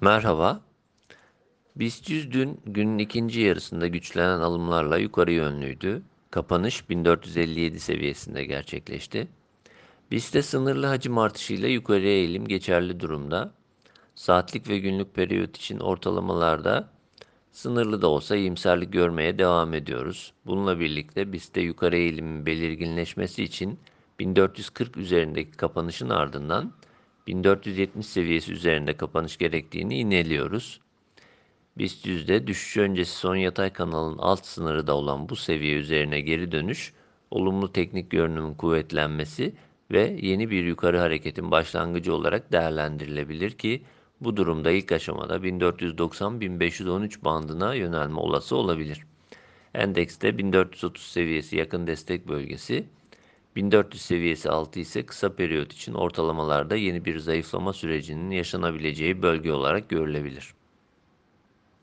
Merhaba. BIST 100 dün günün ikinci yarısında güçlenen alımlarla yukarı yönlüydü. Kapanış 1457 seviyesinde gerçekleşti. BIST'te sınırlı hacim artışıyla yukarıya eğilim geçerli durumda. Saatlik ve günlük periyot için ortalamalarda sınırlı da olsa iyimserlik görmeye devam ediyoruz. Bununla birlikte BIST'te yukarı eğilimin belirginleşmesi için 1440 üzerindeki kapanışın ardından 1470 seviyesi üzerinde kapanış gerektiğini ineliyoruz. BIST yüzde düşüş öncesi son yatay kanalın alt sınırı da olan bu seviye üzerine geri dönüş, olumlu teknik görünümün kuvvetlenmesi ve yeni bir yukarı hareketin başlangıcı olarak değerlendirilebilir ki bu durumda ilk aşamada 1490-1513 bandına yönelme olası olabilir. Endekste 1430 seviyesi yakın destek bölgesi, 1400 seviyesi altı ise kısa periyot için ortalamalarda yeni bir zayıflama sürecinin yaşanabileceği bölge olarak görülebilir.